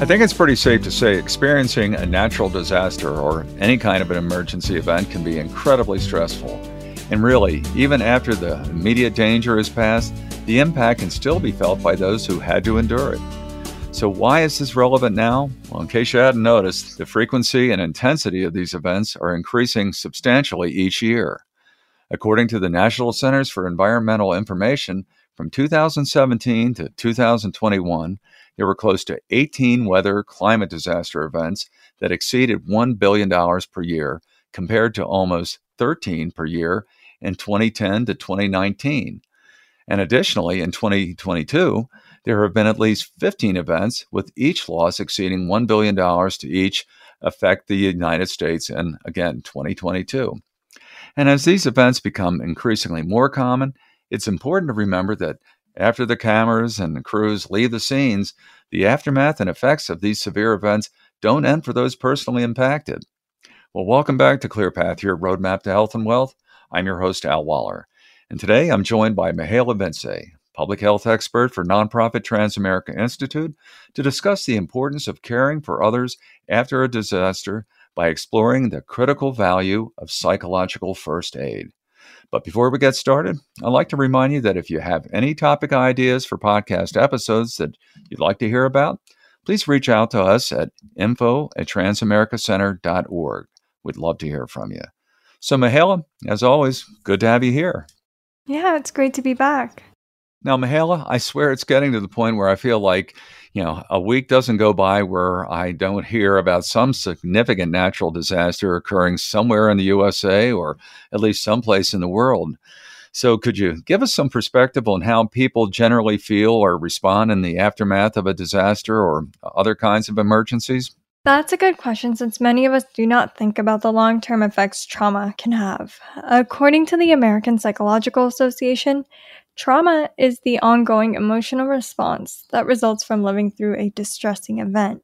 I think it's pretty safe to say experiencing a natural disaster or any kind of an emergency event can be incredibly stressful. And really, even after the immediate danger is past, the impact can still be felt by those who had to endure it. So, why is this relevant now? Well, in case you hadn't noticed, the frequency and intensity of these events are increasing substantially each year. According to the National Centers for Environmental Information, from 2017 to 2021, there were close to 18 weather climate disaster events that exceeded $1 billion per year, compared to almost 13 per year in 2010 to 2019. And additionally, in 2022, there have been at least 15 events, with each loss exceeding $1 billion to each affect the United States in, again, 2022. And as these events become increasingly more common, it's important to remember that after the cameras and the crews leave the scenes, the aftermath and effects of these severe events don't end for those personally impacted. Well, welcome back to ClearPath, your roadmap to health and wealth. I'm your host, Al Waller. And today I'm joined by Mihaela Vincze, public health expert for nonprofit Transamerica Institute, to discuss the importance of caring for others after a disaster by exploring the critical value of psychological first aid. But before we get started, I'd like to remind you that if you have any topic ideas for podcast episodes that you'd like to hear about, please reach out to us at info at transamericacenter.org. We'd love to hear from you. So, Mihaela, as always, good to have you here. Yeah, it's great to be back. Now, Mihaela, I swear it's getting to the point where I feel like you know, a week doesn't go by where I don't hear about some significant natural disaster occurring somewhere in the USA or at least someplace in the world. So, could you give us some perspective on how people generally feel or respond in the aftermath of a disaster or other kinds of emergencies? That's a good question since many of us do not think about the long term effects trauma can have. According to the American Psychological Association, Trauma is the ongoing emotional response that results from living through a distressing event,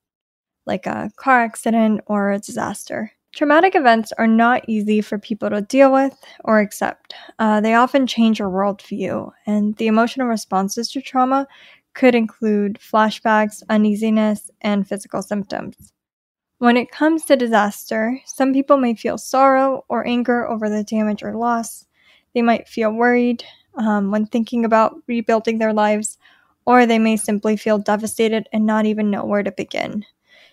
like a car accident or a disaster. Traumatic events are not easy for people to deal with or accept. Uh, they often change your worldview, and the emotional responses to trauma could include flashbacks, uneasiness, and physical symptoms. When it comes to disaster, some people may feel sorrow or anger over the damage or loss. They might feel worried, um, when thinking about rebuilding their lives, or they may simply feel devastated and not even know where to begin.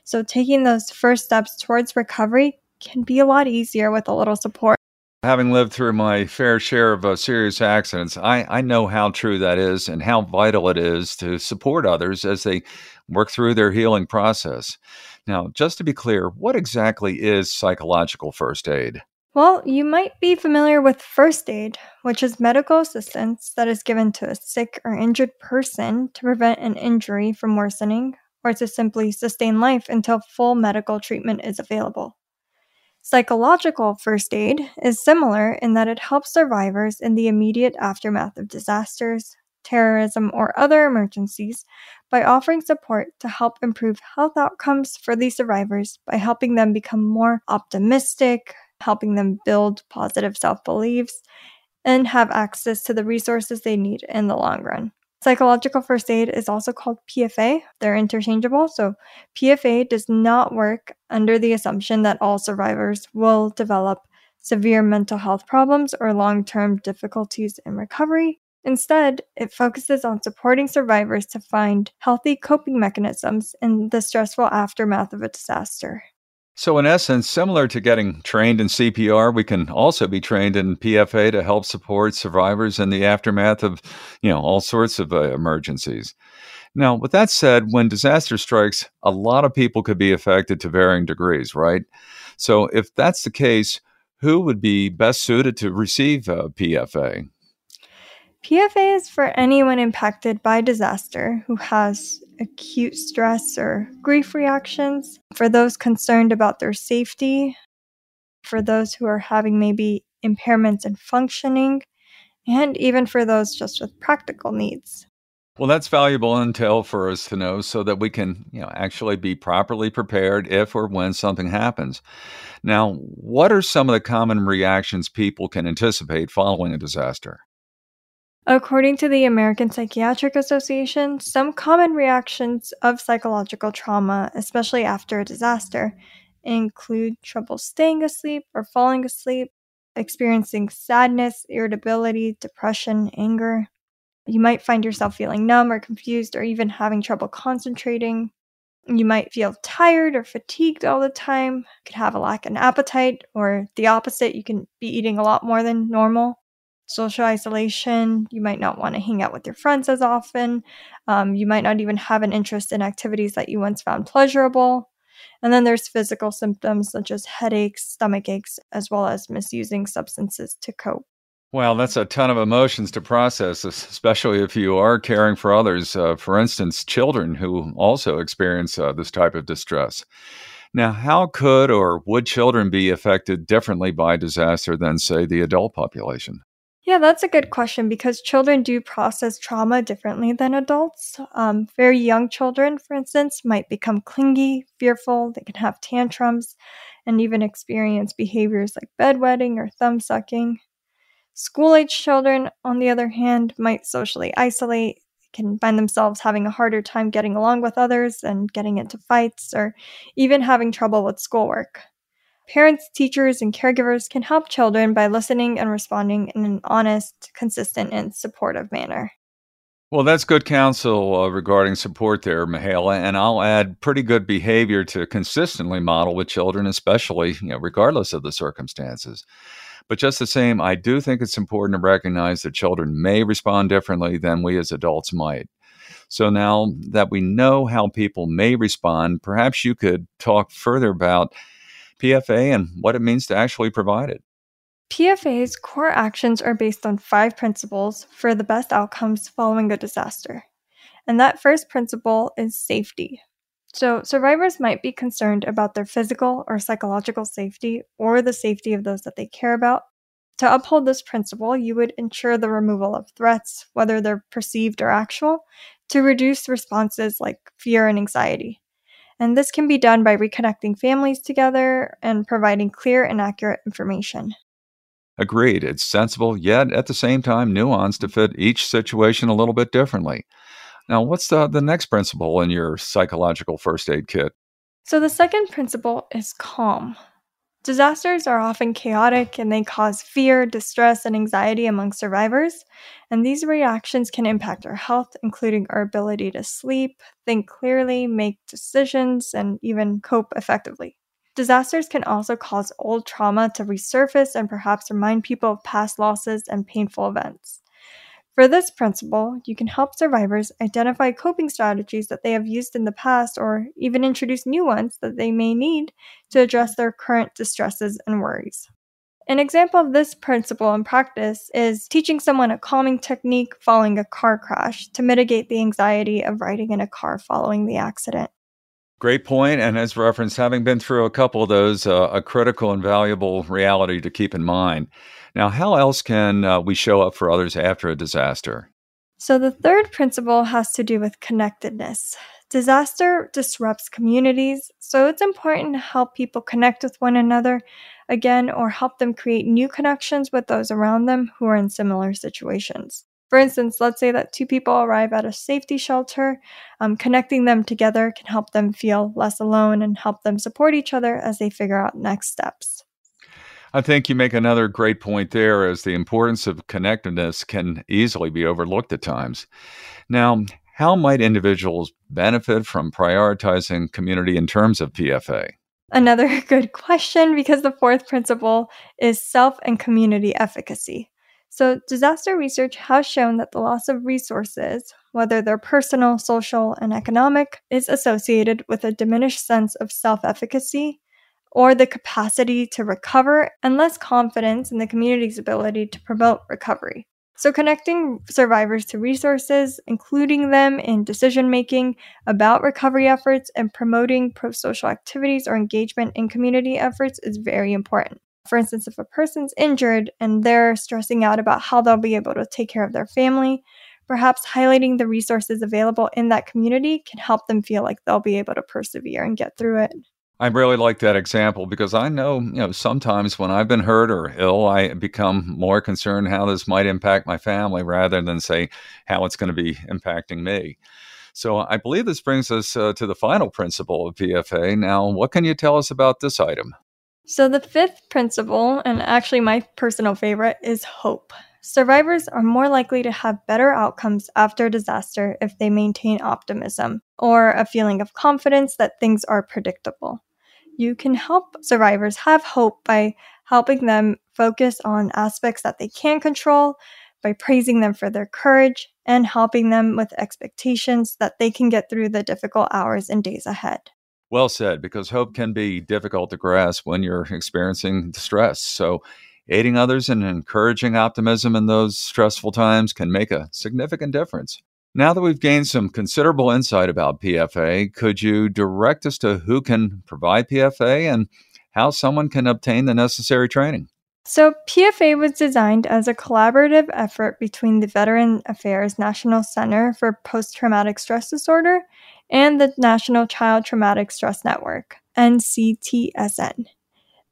So, taking those first steps towards recovery can be a lot easier with a little support. Having lived through my fair share of uh, serious accidents, I, I know how true that is and how vital it is to support others as they work through their healing process. Now, just to be clear, what exactly is psychological first aid? Well, you might be familiar with first aid, which is medical assistance that is given to a sick or injured person to prevent an injury from worsening or to simply sustain life until full medical treatment is available. Psychological first aid is similar in that it helps survivors in the immediate aftermath of disasters, terrorism, or other emergencies by offering support to help improve health outcomes for these survivors by helping them become more optimistic, helping them build positive self beliefs, and have access to the resources they need in the long run. Psychological first aid is also called PFA. They're interchangeable. So, PFA does not work under the assumption that all survivors will develop severe mental health problems or long term difficulties in recovery. Instead, it focuses on supporting survivors to find healthy coping mechanisms in the stressful aftermath of a disaster. So, in essence, similar to getting trained in CPR, we can also be trained in PFA to help support survivors in the aftermath of, you know, all sorts of uh, emergencies. Now, with that said, when disaster strikes, a lot of people could be affected to varying degrees, right? So, if that's the case, who would be best suited to receive uh, PFA? PFA is for anyone impacted by disaster who has acute stress or grief reactions, for those concerned about their safety, for those who are having maybe impairments in functioning, and even for those just with practical needs. Well, that's valuable intel for us to know so that we can, you know, actually be properly prepared if or when something happens. Now, what are some of the common reactions people can anticipate following a disaster? According to the American Psychiatric Association, some common reactions of psychological trauma, especially after a disaster, include trouble staying asleep or falling asleep, experiencing sadness, irritability, depression, anger. You might find yourself feeling numb or confused or even having trouble concentrating. You might feel tired or fatigued all the time, you could have a lack of appetite, or the opposite, you can be eating a lot more than normal social isolation. You might not want to hang out with your friends as often. Um, you might not even have an interest in activities that you once found pleasurable. And then there's physical symptoms such as headaches, stomach aches, as well as misusing substances to cope. Well, that's a ton of emotions to process, especially if you are caring for others. Uh, for instance, children who also experience uh, this type of distress. Now, how could or would children be affected differently by disaster than, say, the adult population? Yeah, that's a good question because children do process trauma differently than adults. Um, very young children, for instance, might become clingy, fearful, they can have tantrums, and even experience behaviors like bedwetting or thumb sucking. School age children, on the other hand, might socially isolate, can find themselves having a harder time getting along with others and getting into fights, or even having trouble with schoolwork. Parents, teachers, and caregivers can help children by listening and responding in an honest, consistent, and supportive manner. Well, that's good counsel uh, regarding support there, Mihaela. And I'll add pretty good behavior to consistently model with children, especially, you know, regardless of the circumstances. But just the same, I do think it's important to recognize that children may respond differently than we as adults might. So now that we know how people may respond, perhaps you could talk further about PFA and what it means to actually provide it. PFA's core actions are based on five principles for the best outcomes following a disaster. And that first principle is safety. So, survivors might be concerned about their physical or psychological safety or the safety of those that they care about. To uphold this principle, you would ensure the removal of threats, whether they're perceived or actual, to reduce responses like fear and anxiety. And this can be done by reconnecting families together and providing clear and accurate information. Agreed. It's sensible, yet at the same time nuanced to fit each situation a little bit differently. Now, what's the, the next principle in your psychological first aid kit? So, the second principle is calm. Disasters are often chaotic and they cause fear, distress, and anxiety among survivors. And these reactions can impact our health, including our ability to sleep, think clearly, make decisions, and even cope effectively. Disasters can also cause old trauma to resurface and perhaps remind people of past losses and painful events. For this principle, you can help survivors identify coping strategies that they have used in the past or even introduce new ones that they may need to address their current distresses and worries. An example of this principle in practice is teaching someone a calming technique following a car crash to mitigate the anxiety of riding in a car following the accident. Great point, and as referenced, having been through a couple of those, uh, a critical and valuable reality to keep in mind. Now, how else can uh, we show up for others after a disaster? So, the third principle has to do with connectedness. Disaster disrupts communities, so it's important to help people connect with one another again or help them create new connections with those around them who are in similar situations. For instance, let's say that two people arrive at a safety shelter. Um, connecting them together can help them feel less alone and help them support each other as they figure out next steps. I think you make another great point there, as the importance of connectedness can easily be overlooked at times. Now, how might individuals benefit from prioritizing community in terms of PFA? Another good question because the fourth principle is self and community efficacy. So, disaster research has shown that the loss of resources, whether they're personal, social, and economic, is associated with a diminished sense of self efficacy or the capacity to recover and less confidence in the community's ability to promote recovery. So, connecting survivors to resources, including them in decision making about recovery efforts, and promoting pro social activities or engagement in community efforts is very important. For instance, if a person's injured and they're stressing out about how they'll be able to take care of their family, perhaps highlighting the resources available in that community can help them feel like they'll be able to persevere and get through it. I really like that example because I know, you know, sometimes when I've been hurt or ill, I become more concerned how this might impact my family rather than say how it's going to be impacting me. So I believe this brings us uh, to the final principle of PFA. Now, what can you tell us about this item? So, the fifth principle, and actually my personal favorite, is hope. Survivors are more likely to have better outcomes after a disaster if they maintain optimism or a feeling of confidence that things are predictable. You can help survivors have hope by helping them focus on aspects that they can control, by praising them for their courage, and helping them with expectations that they can get through the difficult hours and days ahead. Well said, because hope can be difficult to grasp when you're experiencing stress. So, Aiding others and encouraging optimism in those stressful times can make a significant difference. Now that we've gained some considerable insight about PFA, could you direct us to who can provide PFA and how someone can obtain the necessary training? So, PFA was designed as a collaborative effort between the Veteran Affairs National Center for Post Traumatic Stress Disorder and the National Child Traumatic Stress Network, NCTSN.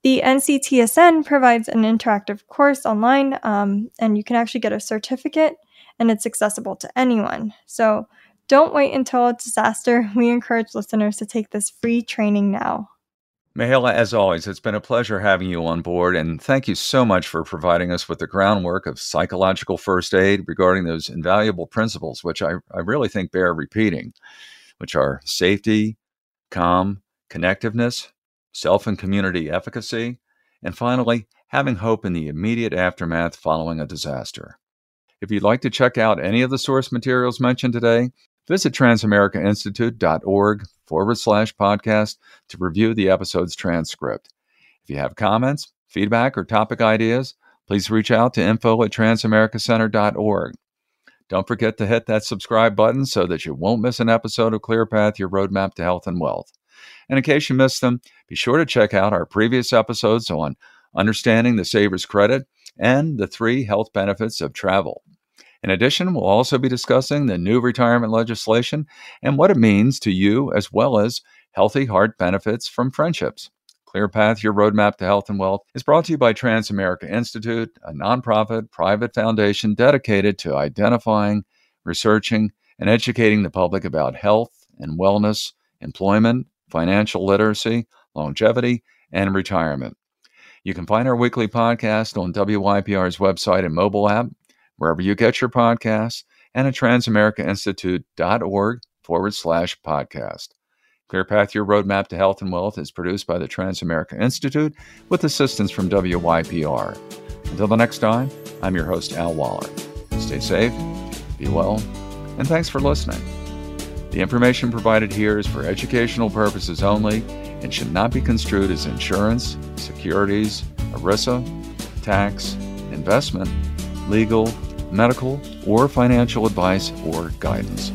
The NCTSN provides an interactive course online, um, and you can actually get a certificate, and it's accessible to anyone. So don't wait until a disaster. We encourage listeners to take this free training now. Mihaela, as always, it's been a pleasure having you on board, and thank you so much for providing us with the groundwork of psychological first aid regarding those invaluable principles, which I, I really think bear repeating, which are safety, calm, connectiveness, self and community efficacy, and finally, having hope in the immediate aftermath following a disaster. If you'd like to check out any of the source materials mentioned today, visit transamericainstitute.org forward slash podcast to review the episode's transcript. If you have comments, feedback, or topic ideas, please reach out to info at transamericacenter.org. Don't forget to hit that subscribe button so that you won't miss an episode of ClearPath, your roadmap to health and wealth. And in case you missed them, be sure to check out our previous episodes on understanding the saver's credit and the three health benefits of travel. In addition, we'll also be discussing the new retirement legislation and what it means to you, as well as healthy heart benefits from friendships. ClearPath, your roadmap to health and wealth, is brought to you by Transamerica Institute, a nonprofit private foundation dedicated to identifying, researching, and educating the public about health and wellness, employment, financial literacy, longevity, and retirement. You can find our weekly podcast on WYPR's website and mobile app, wherever you get your podcasts, and at transamericainstitute.org forward slash podcast. ClearPath Your Roadmap to Health and Wealth is produced by the Transamerica Institute with assistance from WYPR. Until the next time, I'm your host, Al Waller. Stay safe, be well, and thanks for listening. The information provided here is for educational purposes only and should not be construed as insurance, securities, ERISA, tax, investment, legal, medical, or financial advice or guidance.